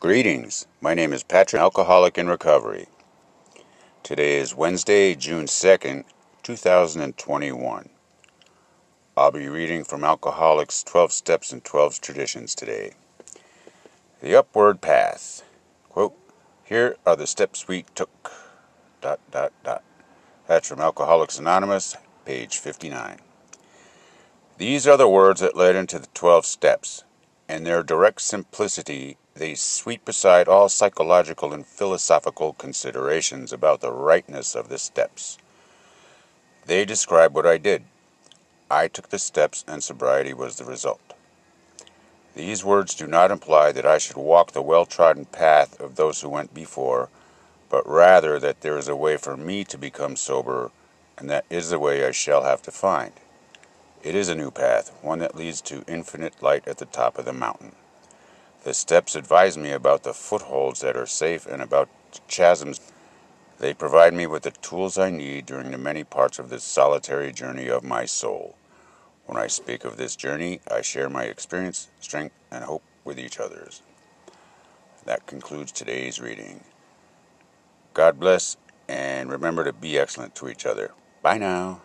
Greetings. My name is Patrick, alcoholic in recovery. Today is Wednesday, June 2nd, 2021. I'll be reading from Alcoholics 12 Steps and 12 Traditions today. The Upward Path. Quote, Here are the steps we took. Dot, dot, dot. That's from Alcoholics Anonymous, page 59. These are the words that led into the 12 steps. In their direct simplicity, they sweep aside all psychological and philosophical considerations about the rightness of the steps. They describe what I did. I took the steps, and sobriety was the result. These words do not imply that I should walk the well trodden path of those who went before, but rather that there is a way for me to become sober, and that is the way I shall have to find. It is a new path, one that leads to infinite light at the top of the mountain. The steps advise me about the footholds that are safe and about chasms. They provide me with the tools I need during the many parts of this solitary journey of my soul. When I speak of this journey, I share my experience, strength, and hope with each other's. That concludes today's reading. God bless, and remember to be excellent to each other. Bye now.